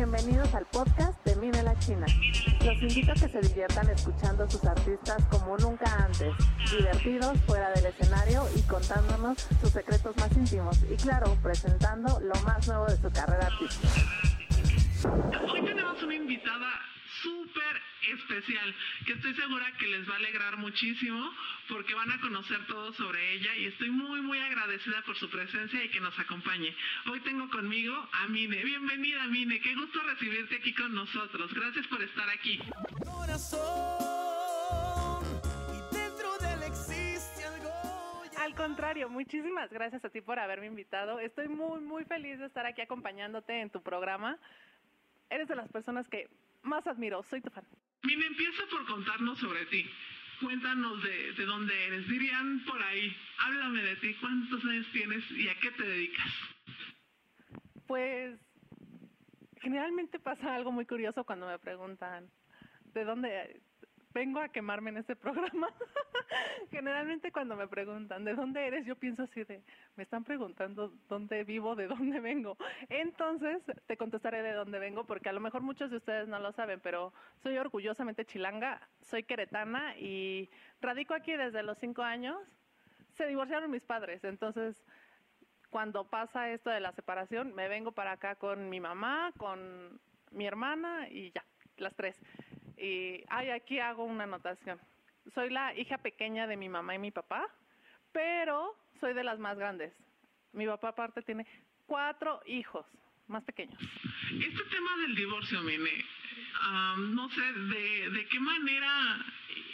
Bienvenidos al podcast de Mine la China. Los invito a que se diviertan escuchando a sus artistas como nunca antes, divertidos fuera del escenario y contándonos sus secretos más íntimos y claro, presentando lo más nuevo de su carrera artística. Hoy tenemos una invitada súper especial que estoy segura que les va a alegrar muchísimo porque van a conocer todo sobre ella y estoy muy muy agradecida por su presencia y que nos acompañe. Hoy tengo conmigo a Mine. Bienvenida Mine, qué gusto recibirte aquí con nosotros. Gracias por estar aquí. Al contrario, muchísimas gracias a ti por haberme invitado. Estoy muy muy feliz de estar aquí acompañándote en tu programa. Eres de las personas que más admiro, soy tu fan. Mine, empieza por contarnos sobre ti. Cuéntanos de, de dónde eres. Dirían por ahí, háblame de ti, cuántos años tienes y a qué te dedicas. Pues generalmente pasa algo muy curioso cuando me preguntan de dónde vengo a quemarme en este programa. Generalmente cuando me preguntan de dónde eres, yo pienso así de, me están preguntando dónde vivo, de dónde vengo. Entonces te contestaré de dónde vengo, porque a lo mejor muchos de ustedes no lo saben, pero soy orgullosamente chilanga, soy queretana y radico aquí desde los cinco años. Se divorciaron mis padres, entonces cuando pasa esto de la separación, me vengo para acá con mi mamá, con mi hermana y ya, las tres. Y ay, aquí hago una anotación. Soy la hija pequeña de mi mamá y mi papá, pero soy de las más grandes. Mi papá aparte tiene cuatro hijos más pequeños. Este tema del divorcio, Mine, um, no sé, de, de, qué manera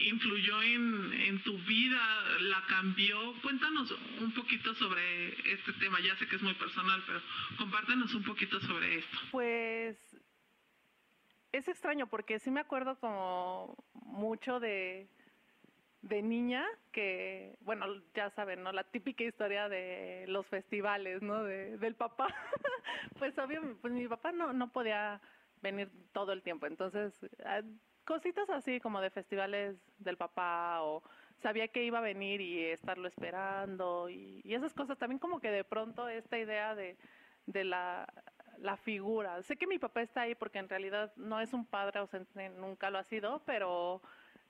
influyó en, en, tu vida, la cambió. Cuéntanos un poquito sobre este tema. Ya sé que es muy personal, pero compártenos un poquito sobre esto. Pues es extraño porque sí me acuerdo como mucho de, de niña que, bueno, ya saben, ¿no? La típica historia de los festivales, ¿no? De, del papá. pues obvio, pues mi papá no, no podía venir todo el tiempo. Entonces, ah, cositas así como de festivales del papá o sabía que iba a venir y estarlo esperando y, y esas cosas. También como que de pronto esta idea de, de la la figura. Sé que mi papá está ahí porque en realidad no es un padre ausente, nunca lo ha sido, pero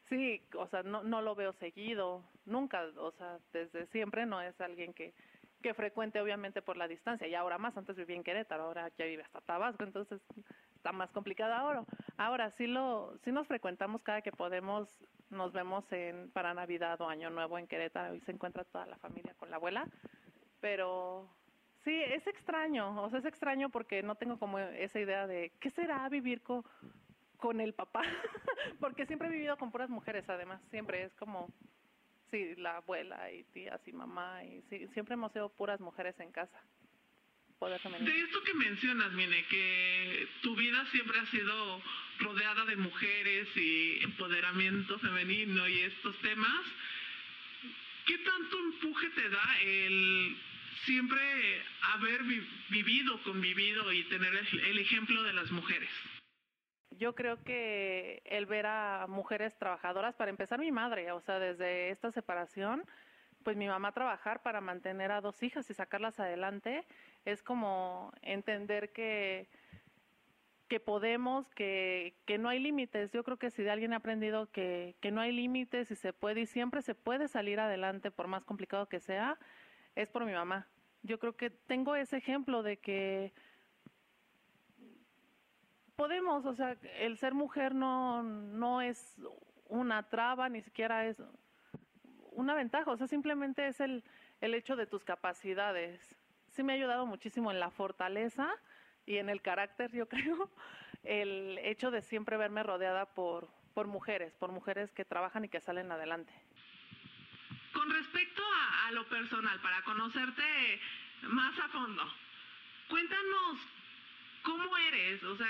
sí, o sea, no, no lo veo seguido, nunca, o sea, desde siempre no es alguien que, que frecuente obviamente por la distancia, y ahora más, antes vivía en Querétaro, ahora ya vive hasta Tabasco, entonces está más complicado ahora. Ahora sí lo, sí nos frecuentamos cada que podemos, nos vemos en para Navidad o Año Nuevo en Querétaro y se encuentra toda la familia con la abuela, pero Sí, es extraño, o sea, es extraño porque no tengo como esa idea de qué será vivir con, con el papá, porque siempre he vivido con puras mujeres, además, siempre es como, sí, la abuela y tías y mamá, y sí, siempre hemos sido puras mujeres en casa. Poder de esto que mencionas, Mine, que tu vida siempre ha sido rodeada de mujeres y empoderamiento femenino y estos temas, ¿qué tanto empuje te da el siempre haber vivido, convivido y tener el ejemplo de las mujeres. Yo creo que el ver a mujeres trabajadoras, para empezar mi madre, o sea, desde esta separación, pues mi mamá trabajar para mantener a dos hijas y sacarlas adelante, es como entender que, que podemos, que, que no hay límites. Yo creo que si de alguien ha aprendido que, que no hay límites y se puede y siempre se puede salir adelante por más complicado que sea, es por mi mamá. Yo creo que tengo ese ejemplo de que podemos, o sea, el ser mujer no, no es una traba, ni siquiera es una ventaja, o sea, simplemente es el, el hecho de tus capacidades. Sí me ha ayudado muchísimo en la fortaleza y en el carácter, yo creo, el hecho de siempre verme rodeada por, por mujeres, por mujeres que trabajan y que salen adelante. Con respecto a, lo personal, para conocerte más a fondo, cuéntanos cómo eres, o sea,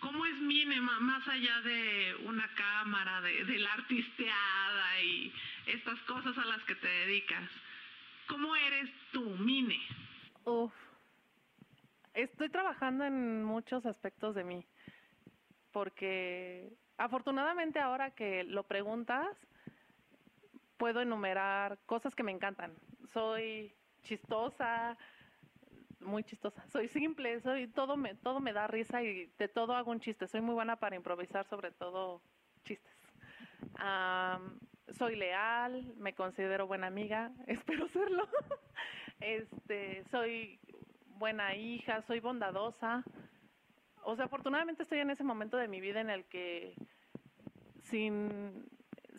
cómo es Mine más allá de una cámara, de, de la artisteada y estas cosas a las que te dedicas. ¿Cómo eres tú, Mine? Uf. Estoy trabajando en muchos aspectos de mí, porque afortunadamente ahora que lo preguntas, puedo enumerar cosas que me encantan. Soy chistosa, muy chistosa. Soy simple, soy todo me todo me da risa y de todo hago un chiste. Soy muy buena para improvisar, sobre todo chistes. soy leal, me considero buena amiga, espero serlo. este, soy buena hija, soy bondadosa. O sea, afortunadamente estoy en ese momento de mi vida en el que sin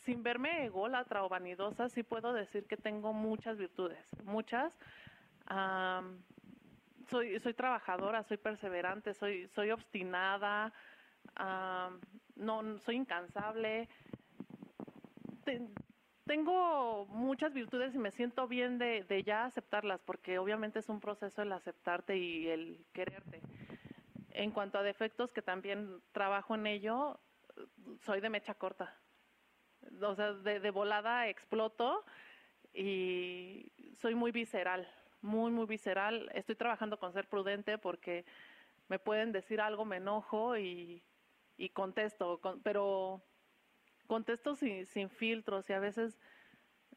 sin verme ególatra o vanidosa, sí puedo decir que tengo muchas virtudes, muchas. soy, soy trabajadora, soy perseverante, soy, soy obstinada, no, soy incansable. tengo muchas virtudes y me siento bien de, de ya aceptarlas, porque obviamente es un proceso el aceptarte y el quererte. En cuanto a defectos, que también trabajo en ello, soy de mecha corta o sea, de, volada exploto y soy muy visceral, muy, muy visceral. Estoy trabajando con ser prudente porque me pueden decir algo, me enojo y, contesto, pero contesto sin, sin filtros y a veces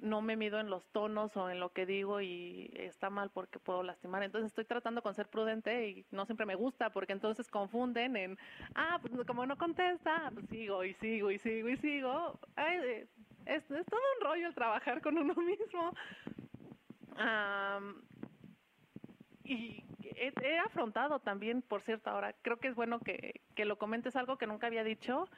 no me mido en los tonos o en lo que digo y está mal porque puedo lastimar. Entonces estoy tratando con ser prudente y no siempre me gusta porque entonces confunden en, ah, pues como no contesta, pues sigo y sigo y sigo y sigo. es, todo un rollo el trabajar con uno mismo. y he, afrontado también, por cierto, ahora creo que es bueno que, que lo comentes algo que nunca había dicho.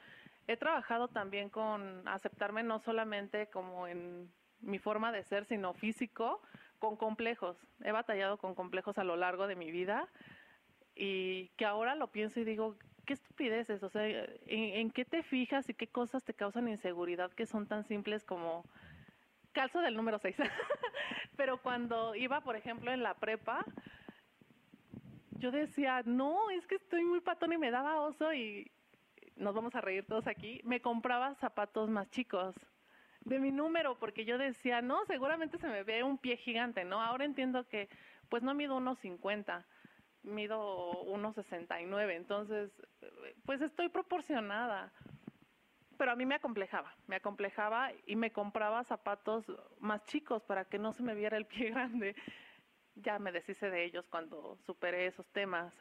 He trabajado también con aceptarme no solamente como en mi forma de ser, sino físico, con complejos. He batallado con complejos a lo largo de mi vida y que ahora lo pienso y digo, qué estupideces, o sea, ¿en, qué te fijas y qué cosas te causan inseguridad que son tan simples como calzo del número 6? Pero cuando iba, por ejemplo, en la prepa, yo decía, no, es que estoy muy patón y me daba oso y nos vamos a reír todos aquí, me compraba zapatos más chicos de mi número, porque yo decía, no, seguramente se me ve un pie gigante, ¿no? Ahora entiendo que pues no mido unos 50, mido unos 69, entonces pues estoy proporcionada. Pero a mí me acomplejaba, me acomplejaba y me compraba zapatos más chicos para que no se me viera el pie grande. Ya me deshice de ellos cuando superé esos temas.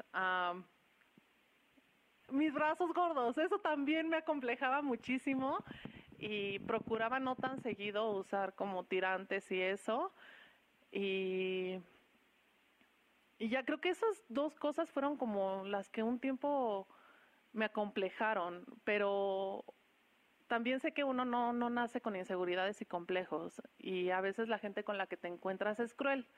mis brazos gordos, eso también me acomplejaba muchísimo y procuraba no tan seguido usar como tirantes y eso. Y, y ya creo que esas dos cosas fueron como las que un tiempo me acomplejaron, pero también sé que uno no, no nace con inseguridades y complejos y a veces la gente con la que te encuentras es cruel,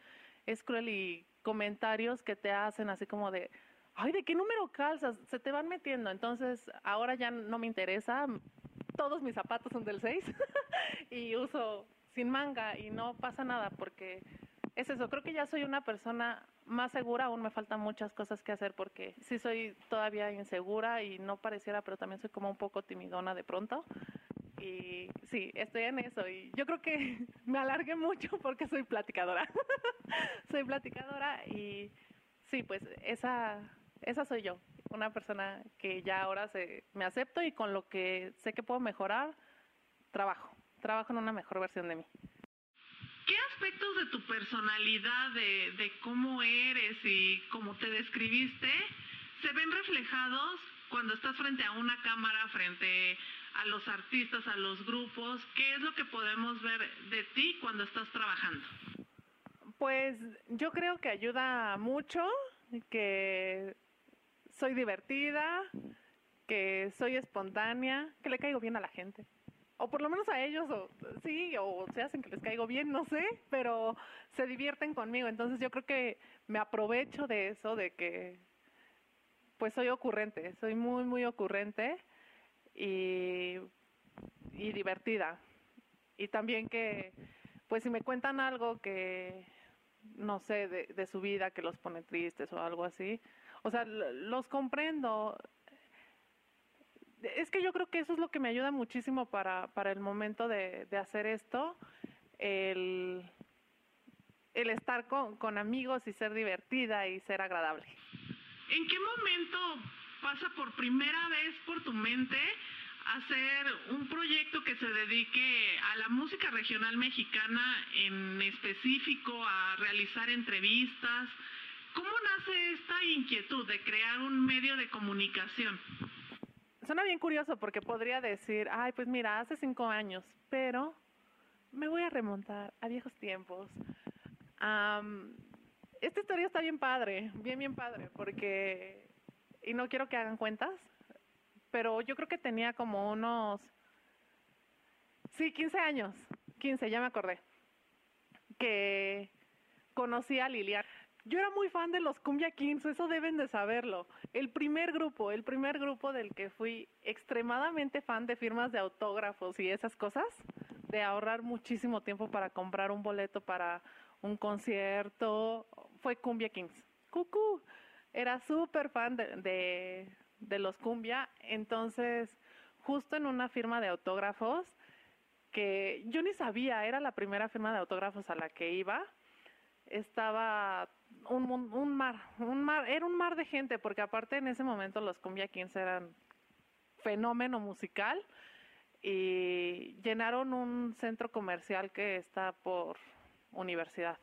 es cruel y comentarios que te hacen así como de, ay, ¿de qué número calzas? Se te van metiendo, entonces ahora ya no me interesa, todos mis zapatos son del 6 y uso sin manga y no pasa nada porque es eso, creo que ya soy una persona más segura, aún me faltan muchas cosas que hacer porque sí soy todavía insegura y no pareciera, pero también soy como un poco timidona de pronto. Y sí, estoy en eso y yo creo que me alargué mucho porque soy platicadora. soy platicadora y sí, pues esa, esa soy yo una persona que ya ahora se, me acepto y con lo que sé que puedo mejorar, trabajo, trabajo en una mejor versión de mí. ¿Qué aspectos de tu personalidad, de, de cómo eres y cómo te describiste, se ven reflejados cuando estás frente a una cámara, frente a los artistas, a los grupos? ¿Qué es lo que podemos ver de ti cuando estás trabajando? Pues yo creo que ayuda mucho que soy divertida, que soy espontánea, que le caigo bien a la gente. O por lo menos a ellos, o, sí, o se hacen que les caigo bien, no sé, pero se divierten conmigo. Entonces yo creo que me aprovecho de eso, de que pues soy ocurrente, soy muy, muy ocurrente y, y divertida. Y también que, pues si me cuentan algo que, no sé, de, de su vida, que los pone tristes o algo así, o sea, los comprendo. Es que yo creo que eso es lo que me ayuda muchísimo para, para el momento de, de hacer esto, el, el estar con, con amigos y ser divertida y ser agradable. ¿En qué momento pasa por primera vez por tu mente hacer un proyecto que se dedique a la música regional mexicana en específico, a realizar entrevistas? ¿Cómo nace esta inquietud de crear un medio de comunicación? Suena bien curioso porque podría decir, ay, pues mira, hace cinco años, pero me voy a remontar a viejos tiempos. esta historia está bien padre, bien, bien padre, porque, y no quiero que hagan cuentas, pero yo creo que tenía como unos, sí, 15 años, 15, ya me acordé, que conocí a Lilian. Yo era muy fan de los Cumbia Kings, eso deben de saberlo. El primer grupo, el primer grupo del que fui extremadamente fan de firmas de autógrafos y esas cosas, de ahorrar muchísimo tiempo para comprar un boleto para un concierto, fue Cumbia Kings. Cucú, era súper fan de, de los Cumbia, entonces justo en una firma de autógrafos que yo ni sabía, era la primera firma de autógrafos a la que iba, estaba un, mar, un mar, era un mar de gente, porque aparte en ese momento los Cumbia Kings eran fenómeno musical y llenaron un centro comercial que está por universidad.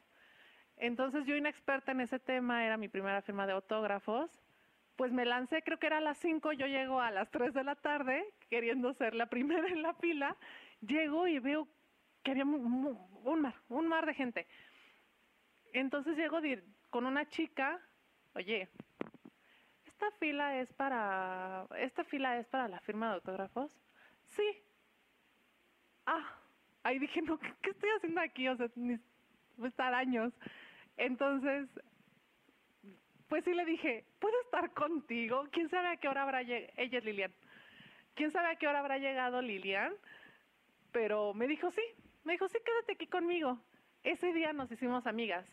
Entonces yo inexperta en ese tema, era mi primera firma de autógrafos, pues me lancé, creo que era a las 5, yo llego a las 3 de la tarde, queriendo ser la primera en la fila, llego y veo que había un mar, un mar de gente. Entonces llego con una chica, oye, esta fila es para, esta fila es para la firma de autógrafos. Sí. Ah, ahí dije, no, ¿qué, estoy haciendo aquí? O sea, ni, estar años. Entonces, pues sí le dije, ¿puedo estar contigo? ¿Quién sabe a qué hora habrá llegado? Ella es Lilian. ¿Quién sabe a qué hora habrá llegado Lilian? Pero me dijo, sí. Me dijo, sí, quédate aquí conmigo. Ese día nos hicimos amigas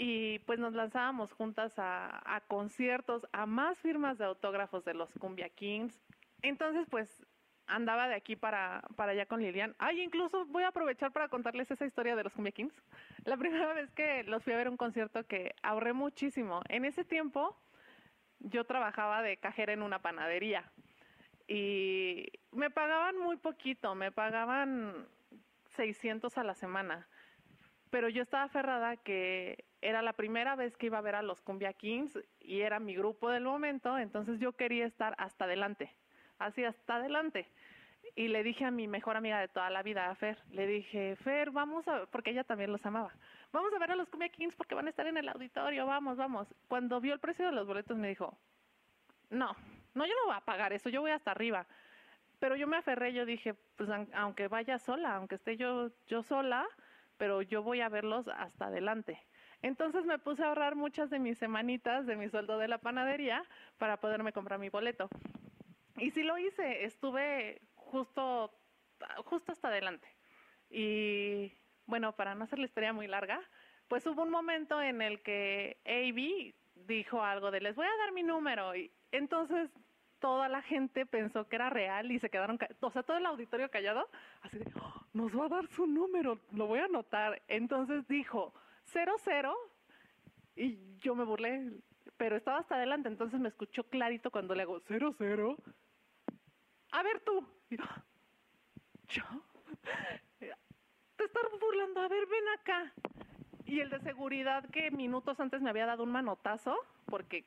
y pues nos lanzábamos juntas a, conciertos, a más firmas de autógrafos de los Cumbia Kings. Entonces pues andaba de aquí para, para allá con Lilian. Ay, incluso voy a aprovechar para contarles esa historia de los Cumbia Kings. La primera vez que los fui a ver un concierto que ahorré muchísimo. En ese tiempo yo trabajaba de cajera en una panadería y me pagaban muy poquito, me pagaban 600 a la semana pero yo estaba aferrada que era la primera vez que iba a ver a los Cumbia Kings y era mi grupo del momento, entonces yo quería estar hasta adelante, así hasta adelante. Y le dije a mi mejor amiga de toda la vida, a Fer, le dije, Fer, vamos a, porque ella también los amaba, vamos a ver a los Cumbia Kings porque van a estar en el auditorio, vamos, vamos. Cuando vio el precio de los boletos me dijo, no, no, yo no voy a pagar eso, yo voy hasta arriba. Pero yo me aferré, yo dije, pues aunque vaya sola, aunque esté yo, yo sola, pero yo voy a verlos hasta adelante. Entonces me puse a ahorrar muchas de mis semanitas de mi sueldo de la panadería para poderme comprar mi boleto. Y sí lo hice, estuve justo, justo hasta adelante. Y bueno, para no hacer la historia muy larga, pues hubo un momento en el que AB dijo algo de les voy a dar mi número. Y entonces toda la gente pensó que era real y se quedaron, o sea, todo el auditorio callado, así de, oh, nos va a dar su número, lo voy a anotar. Entonces dijo, cero, cero, y yo me burlé, pero estaba hasta adelante, entonces me escuchó clarito cuando le hago, cero, cero. A ver tú. yo, te estás burlando, a ver, ven acá. Y el de seguridad que minutos antes me había dado un manotazo, porque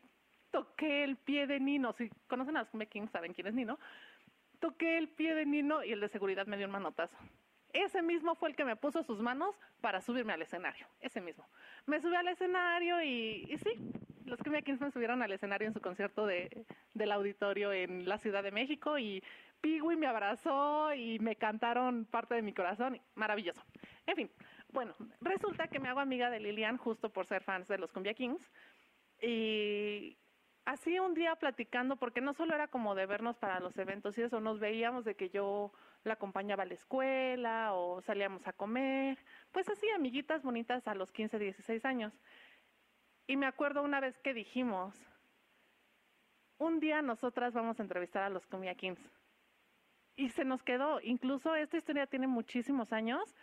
toqué el pie de Nino. Si conocen a los King, saben quién es Nino. Toqué el pie de Nino y el de seguridad me dio un manotazo. Ese mismo fue el que me puso sus manos para subirme al escenario. Ese mismo. Me subí al escenario y, y sí, los Cumbia Kings me subieron al escenario en su concierto de, del auditorio en la Ciudad de México y Pigui me abrazó y me cantaron parte de mi corazón. Maravilloso. En fin, bueno, resulta que me hago amiga de Lilian justo por ser fans de los Cumbia Kings. Y así un día platicando, porque no solo era como de vernos para los eventos y eso, nos veíamos de que yo la acompañaba a la escuela o salíamos a comer, pues así, amiguitas bonitas a los 15, 16 años. Y me acuerdo una vez que dijimos, un día nosotras vamos a entrevistar a los Comia Kings. Y se nos quedó, incluso esta historia tiene muchísimos años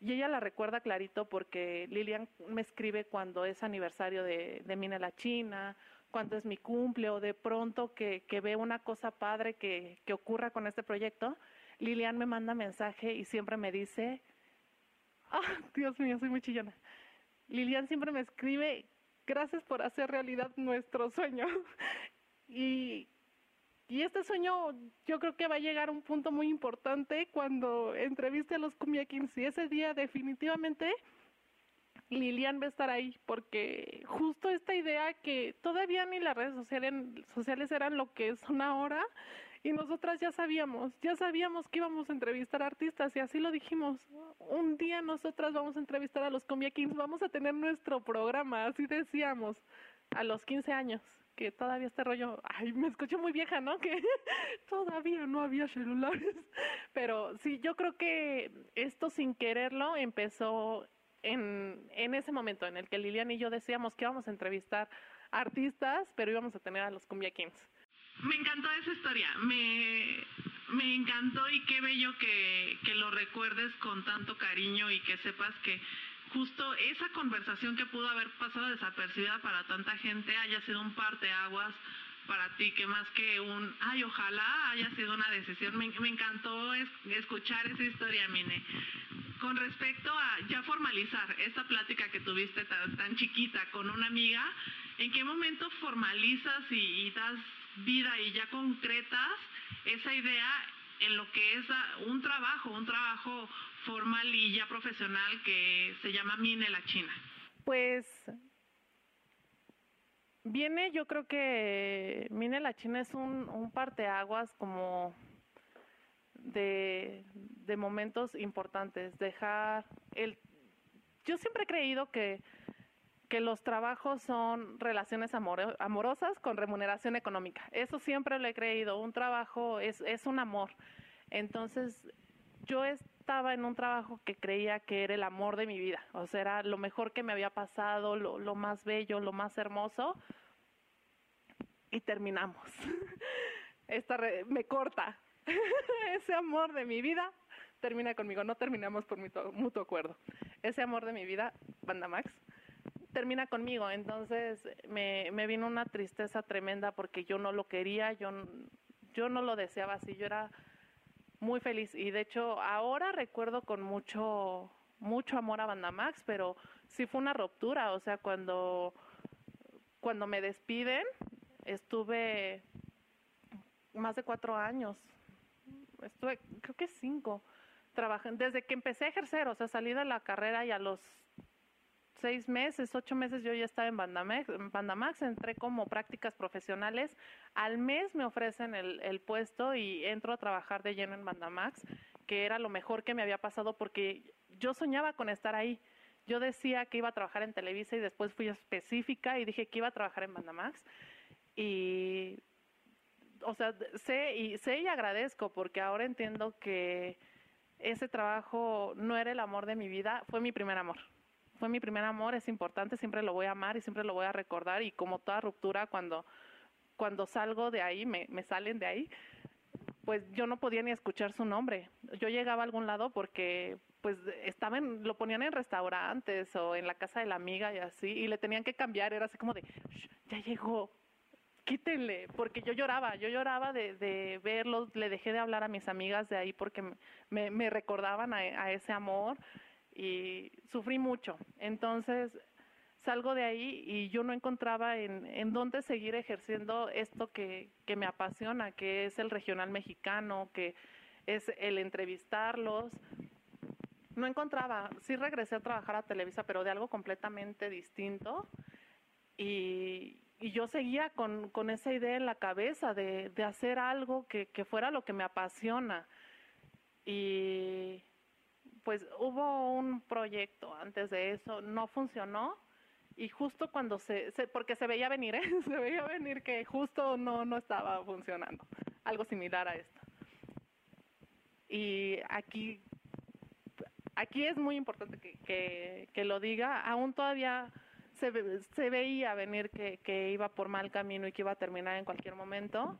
y ella la recuerda clarito porque Lilian me escribe cuando es aniversario de, de Mina la China cuando es mi cumple o de pronto que, que ve una cosa padre que, que ocurra con este proyecto, Lilian me manda mensaje y siempre me dice, ah, Dios mío, soy muy chillona. Lilian siempre me escribe gracias por hacer realidad nuestro sueño. Y, y este sueño yo creo que va a llegar a un punto muy importante cuando entreviste a los Cumbia Kings y ese día definitivamente Lilian va a estar ahí porque justo esta idea que todavía ni las redes sociales, sociales eran lo que son ahora y nosotras ya sabíamos, ya sabíamos que íbamos a entrevistar artistas y así lo dijimos. Un día nosotras vamos a entrevistar a los Cumbia Kings, vamos a tener nuestro programa, así decíamos, a los 15 años, que todavía este rollo, ay, me escucho muy vieja, ¿no? Que todavía no había celulares. Pero sí, yo creo que esto sin quererlo empezó en, ese momento en el que Lilian y yo decíamos que íbamos a entrevistar artistas, pero íbamos a tener a los Cumbia Kings. Me encantó esa historia, me, me encantó y qué bello que, que lo recuerdes con tanto cariño y que sepas que justo esa conversación que pudo haber pasado desapercibida para tanta gente haya sido un parteaguas para ti, que más que un, ay, ojalá haya sido una decisión. Me, encantó escuchar esa historia, Mine. Con respecto a ya formalizar esta plática que tuviste tan, tan chiquita con una amiga, ¿en qué momento formalizas y, y das vida y ya concretas esa idea en lo que es un trabajo, un trabajo formal y ya profesional que se llama Mine la China? Pues viene, yo creo que Mine la China es un, parteaguas como de, de momentos importantes, dejar el... Yo siempre he creído que que los trabajos son relaciones amorosas con remuneración económica. Eso siempre lo he creído. Un trabajo es, es un amor. Entonces, yo estaba en un trabajo que creía que era el amor de mi vida. O sea, era lo mejor que me había pasado, lo, lo más bello, lo más hermoso. Y terminamos. Esta me corta. Ese amor de mi vida termina conmigo. No terminamos por mutuo, mutuo acuerdo. Ese amor de mi vida, Banda Max, termina conmigo. Entonces me, me vino una tristeza tremenda porque yo no lo quería, yo, yo no lo deseaba así, yo era muy feliz. Y de hecho ahora recuerdo con mucho, mucho amor a Banda Max, pero sí fue una ruptura. O sea, cuando, cuando me despiden, estuve más de cuatro años, estuve creo que cinco, trabajando, desde que empecé a ejercer, o sea, salí de la carrera y a los seis meses, ocho meses yo ya estaba en Bandamax, en Bandamax entré como prácticas profesionales, al mes me ofrecen el, puesto y entro a trabajar de lleno en Bandamax, que era lo mejor que me había pasado porque yo soñaba con estar ahí. Yo decía que iba a trabajar en Televisa y después fui específica y dije que iba a trabajar en Bandamax. Y, o sea, sé y, sé y agradezco porque ahora entiendo que ese trabajo no era el amor de mi vida, fue mi primer amor fue mi primer amor, es importante, siempre lo voy a amar y siempre lo voy a recordar y como toda ruptura cuando, cuando salgo de ahí, me, me salen de ahí, pues yo no podía ni escuchar su nombre. Yo llegaba a algún lado porque pues estaban, lo ponían en restaurantes o en la casa de la amiga y así, y le tenían que cambiar, era así como de, ya llegó, quítenle, porque yo lloraba, yo lloraba de, de le dejé de hablar a mis amigas de ahí porque me, me recordaban a, a ese amor y sufrí mucho. Entonces salgo de ahí y yo no encontraba en, en dónde seguir ejerciendo esto que, que me apasiona, que es el regional mexicano, que es el entrevistarlos. No encontraba, sí regresé a trabajar a Televisa, pero de algo completamente distinto. Y, y yo seguía con, con, esa idea en la cabeza de, de hacer algo que, que, fuera lo que me apasiona. Y pues hubo un proyecto antes de eso, no funcionó y justo cuando se, porque se veía venir, ¿eh? se veía venir que justo no, no estaba funcionando, algo similar a esto. Y aquí, aquí es muy importante que, que, que lo diga, aún todavía se, se veía venir que, que iba por mal camino y que iba a terminar en cualquier momento.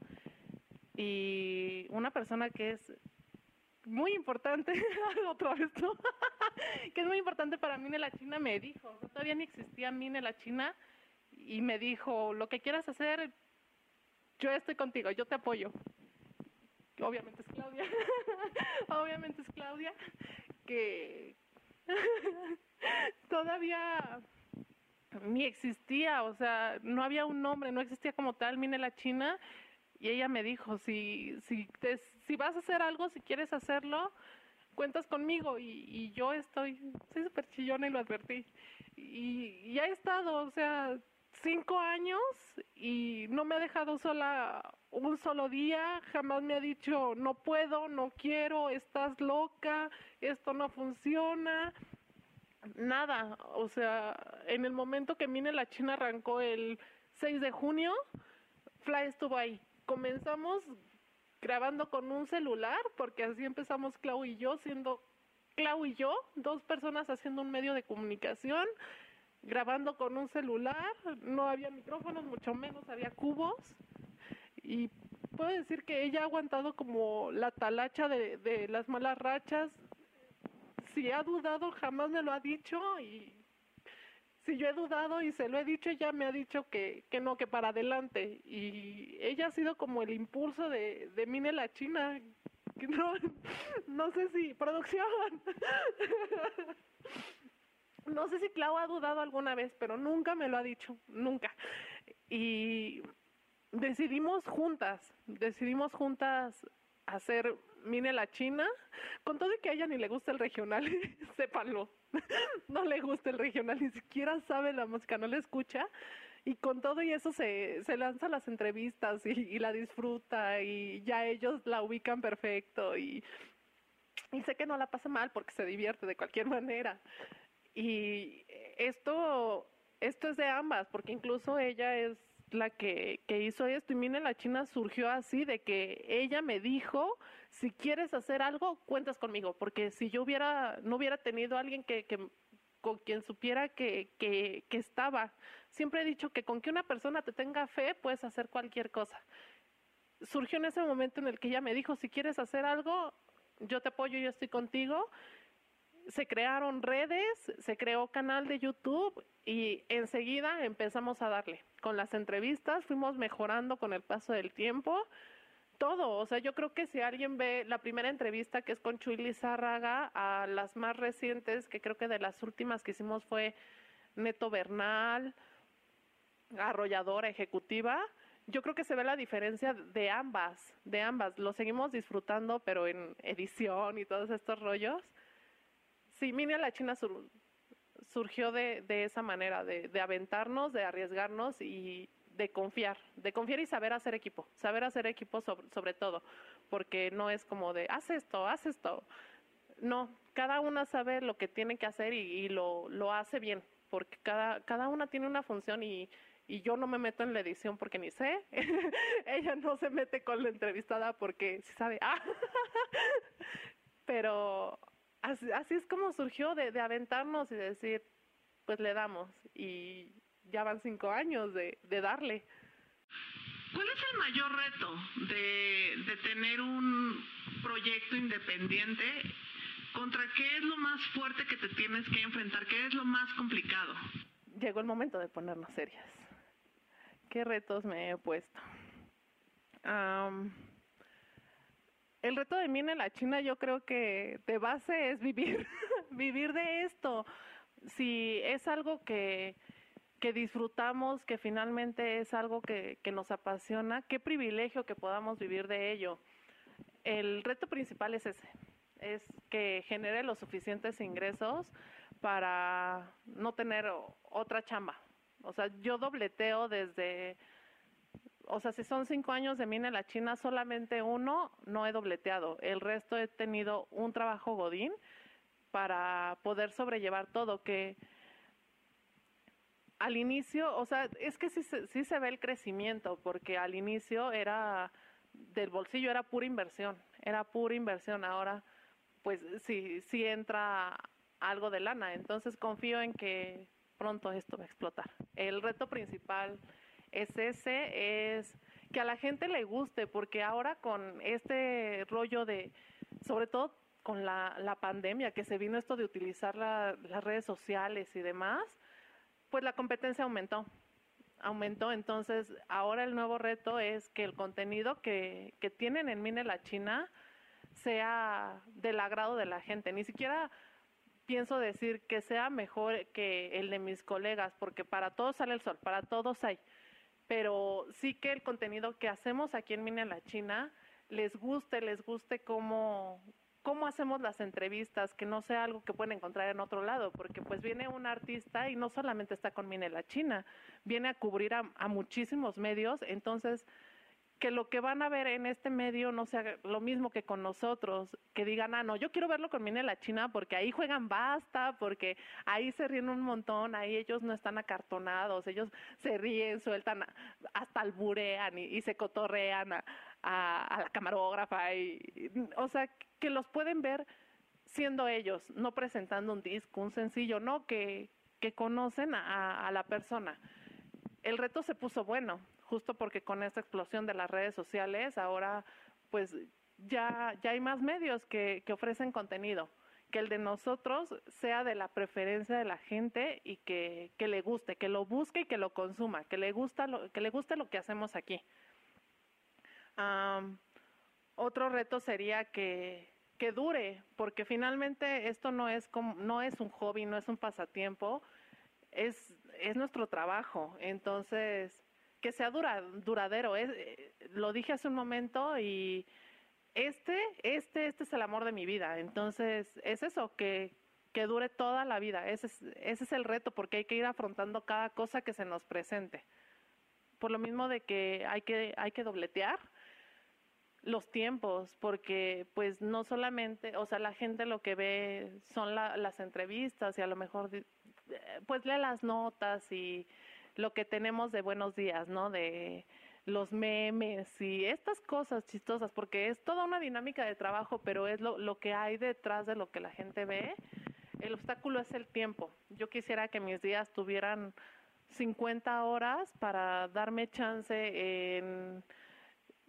Y una persona que es muy importante, otra vez, ¿no? que es muy importante para mí en la China, me dijo, todavía ni existía Mine la China, y me dijo, lo que quieras hacer, yo estoy contigo, yo te apoyo. Obviamente es Claudia, obviamente es Claudia, que todavía ni existía, o sea, no había un nombre, no existía como tal Mine la China. Y ella me dijo, si, si, si vas a hacer algo, si quieres hacerlo, cuentas conmigo. Y, y yo estoy, soy súper chillona y lo advertí. Y, y ha estado, o sea, cinco años y no me ha dejado sola un solo día, jamás me ha dicho no puedo, no quiero, estás loca, esto no funciona, nada, o sea, en el momento que Mine la China arrancó el 6 de junio, Fly estuvo ahí. Comenzamos grabando con un celular, porque así empezamos Clau y yo, siendo Clau y yo, dos personas haciendo un medio de comunicación, grabando con un celular, no había micrófonos, mucho menos había cubos. Y puedo decir que ella ha aguantado como la talacha de, las malas rachas. Si ha dudado, jamás me lo ha dicho. Y si yo he dudado y se lo he dicho, ella me ha dicho que, que no, que para adelante. Y ella ha sido como el impulso de, de Mine la China. No, no sé si producción. No sé si Clau ha dudado alguna vez, pero nunca me lo ha dicho, nunca. Y decidimos juntas, decidimos juntas hacer Mine la China, con todo y que a ella ni le gusta el regional, sépanlo, no le gusta el regional, ni siquiera sabe la música, no le escucha, y con todo y eso se, se lanza las entrevistas y, la disfruta y ya ellos la ubican perfecto y, y sé que no la pasa mal porque se divierte de cualquier manera. Y esto, esto es de ambas, porque incluso ella es la que, que hizo esto. Y miren, la China surgió así, de que ella me dijo, si quieres hacer algo, cuentas conmigo, porque si yo hubiera, no hubiera tenido alguien que, con quien supiera que, que, estaba. Siempre he dicho que con que una persona te tenga fe, puedes hacer cualquier cosa. Surgió en ese momento en el que ella me dijo, si quieres hacer algo, yo te apoyo, yo estoy contigo se crearon redes, se creó canal de YouTube y enseguida empezamos a darle. Con las entrevistas fuimos mejorando con el paso del tiempo. Todo, o sea, yo creo que si alguien ve la primera entrevista que es con Chuy Lizárraga a las más recientes, que creo que de las últimas que hicimos fue Neto Bernal, arrolladora ejecutiva, yo creo que se ve la diferencia de ambas, de ambas. Lo seguimos disfrutando, pero en edición y todos estos rollos Sí, Mini la China sur, surgió de, de, esa manera, de aventarnos, de arriesgarnos y de confiar, de confiar y saber hacer equipo, saber hacer equipo sobre, sobre todo, porque no es como de, haz esto, haz esto. No, cada una sabe lo que tiene que hacer y, lo, lo hace bien, porque cada, cada una tiene una función y, y yo no me meto en la edición porque ni sé. Ella no se mete con la entrevistada porque sí sabe. Ah. Pero así, así es como surgió de, de, aventarnos y decir, pues le damos. Y ya van cinco años de, de darle. ¿Cuál es el mayor reto de, de tener un proyecto independiente? ¿Contra qué es lo más fuerte que te tienes que enfrentar? ¿Qué es lo más complicado? Llegó el momento de ponernos serias. ¿Qué retos me he puesto? Um, el reto de mí en la China yo creo que de base es vivir, vivir de esto. Si es algo que, que disfrutamos, que finalmente es algo que, que nos apasiona, qué privilegio que podamos vivir de ello. El reto principal es ese, es que genere los suficientes ingresos para no tener otra chamba. O sea, yo dobleteo desde o sea, si son cinco años de mina en la China, solamente uno no he dobleteado. El resto he tenido un trabajo godín para poder sobrellevar todo, que al inicio, o sea, es que sí, se ve el crecimiento, porque al inicio era del bolsillo, era pura inversión, era pura inversión. Ahora, pues sí, sí entra algo de lana. Entonces confío en que pronto esto va a explotar. El reto principal es ese, es que a la gente le guste, porque ahora con este rollo de, sobre todo con la, pandemia, que se vino esto de utilizar la, las redes sociales y demás, pues la competencia aumentó aumentó. Entonces, ahora el nuevo reto es que el contenido que, que tienen en Mine la China sea del agrado de la gente. Ni siquiera pienso decir que sea mejor que el de mis colegas, porque para todos sale el sol, para todos hay. Pero sí que el contenido que hacemos aquí en Mine la China les guste, les guste cómo, cómo hacemos las entrevistas, que no sea algo que pueden encontrar en otro lado, porque pues viene un artista y no solamente está con Mine la China, viene a cubrir a, muchísimos medios, entonces que lo que van a ver en este medio no sea lo mismo que con nosotros, que digan, ah, no, yo quiero verlo con Mine la China porque ahí juegan basta, porque ahí se ríen un montón, ahí ellos no están acartonados, ellos se ríen, sueltan, hasta alburean y, y se cotorrean a, a, la camarógrafa, y, o sea, que los pueden ver siendo ellos, no presentando un disco, un sencillo, no, que, que conocen a, a la persona. El reto se puso bueno, justo porque con esta explosión de las redes sociales, ahora pues ya, ya hay más medios que, que ofrecen contenido que el de nosotros sea de la preferencia de la gente y que, que, le guste, que lo busque y que lo consuma, que le gusta lo, que le guste lo que hacemos aquí. Um, otro reto sería que, que dure, porque finalmente esto no es como, no es un hobby, no es un pasatiempo, es, es nuestro trabajo. Entonces, que sea dura, duradero. Es, eh, lo dije hace un momento y este, este, este es el amor de mi vida. Entonces, es eso, que, que dure toda la vida. Ese es, ese es el reto, porque hay que ir afrontando cada cosa que se nos presente. Por lo mismo de que hay que, hay que dobletear los tiempos, porque pues no solamente, o sea, la gente lo que ve son la, las entrevistas y a lo mejor pues lee las notas y lo que tenemos de buenos días, ¿no? De los memes y estas cosas chistosas, porque es toda una dinámica de trabajo, pero es lo, lo que hay detrás de lo que la gente ve. El obstáculo es el tiempo. Yo quisiera que mis días tuvieran 50 horas para darme chance en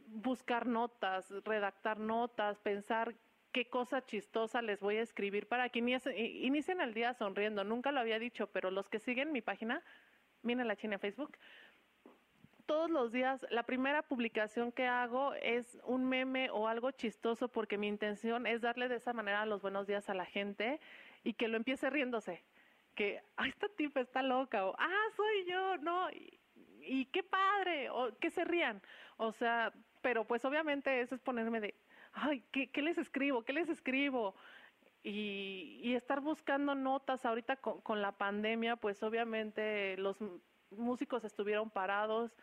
buscar notas, redactar notas, pensar qué cosa chistosa les voy a escribir para que inicien el día sonriendo. Nunca lo había dicho, pero los que siguen mi página, miren la China Facebook, todos los días la primera publicación que hago es un meme o algo chistoso porque mi intención es darle de esa manera los buenos días a la gente y que lo empiece riéndose. Que, ah, esta tipa está loca, o ah, soy yo, no, y, y qué padre, o que se rían. O sea, pero pues obviamente eso es ponerme de, ay, ¿qué, les escribo? ¿Qué les escribo? Y, estar buscando notas ahorita con, con, la pandemia, pues obviamente los músicos estuvieron parados.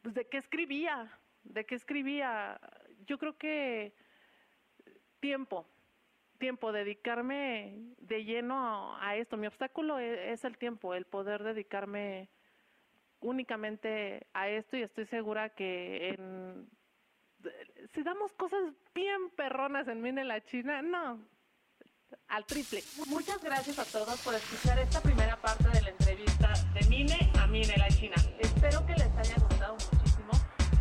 Pues, ¿De qué escribía? ¿De qué escribía? Yo creo que tiempo, tiempo, dedicarme de lleno a, a esto. Mi obstáculo es, es, el tiempo, el poder dedicarme únicamente a esto y estoy segura que en si damos cosas bien perronas en Mine la China, no, al triple. Muchas gracias a todos por escuchar esta primera parte de la entrevista de Mine a Mine la China. Espero que les haya gustado muchísimo.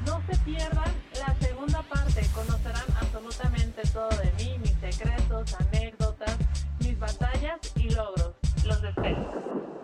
No se pierdan la segunda parte. Conocerán absolutamente todo de mí, mis secretos, anécdotas, mis batallas y logros. Los espero.